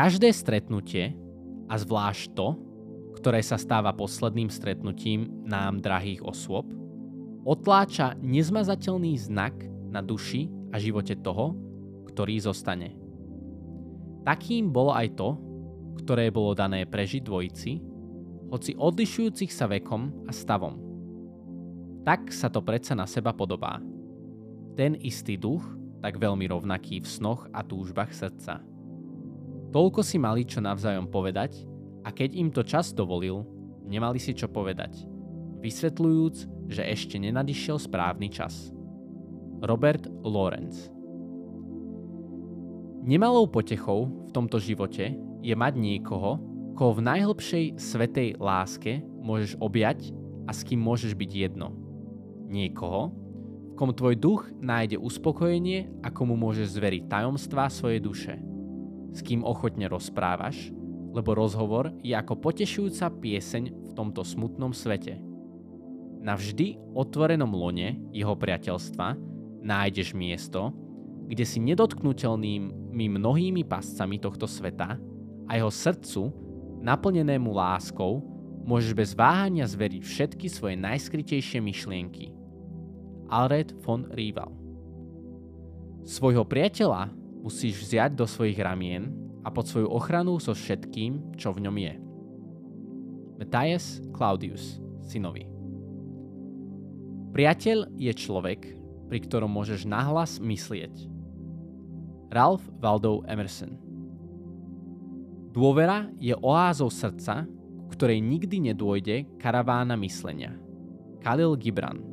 Každé stretnutie, a zvlášť to, ktoré sa stáva posledným stretnutím nám drahých osôb, otláča nezmazateľný znak na duši a živote toho, ktorý zostane. Takým bolo aj to, ktoré bolo dané prežiť dvojici, hoci odlišujúcich sa vekom a stavom. Tak sa to predsa na seba podobá. Ten istý duch, tak veľmi rovnaký v snoch a túžbách srdca. Toľko si mali čo navzájom povedať a keď im to čas dovolil, nemali si čo povedať, vysvetľujúc, že ešte nenadišiel správny čas. Robert Lawrence Nemalou potechou v tomto živote je mať niekoho, koho v najhlbšej svetej láske môžeš objať a s kým môžeš byť jedno. Niekoho, v kom tvoj duch nájde uspokojenie a komu môžeš zveriť tajomstvá svojej duše. S kým ochotne rozprávaš, lebo rozhovor je ako potešujúca pieseň v tomto smutnom svete. Na vždy otvorenom lone jeho priateľstva nájdeš miesto, kde si nedotknutelnými mnohými pascami tohto sveta a jeho srdcu, naplnenému láskou, môžeš bez váhania zveriť všetky svoje najskrytejšie myšlienky. Alred von Rival Svojho priateľa musíš vziať do svojich ramien a pod svoju ochranu so všetkým, čo v ňom je. Matthias Claudius, synovi. Priateľ je človek, pri ktorom môžeš nahlas myslieť. Ralph Waldo Emerson Dôvera je oázou srdca, ktorej nikdy nedôjde karavána myslenia. Khalil Gibran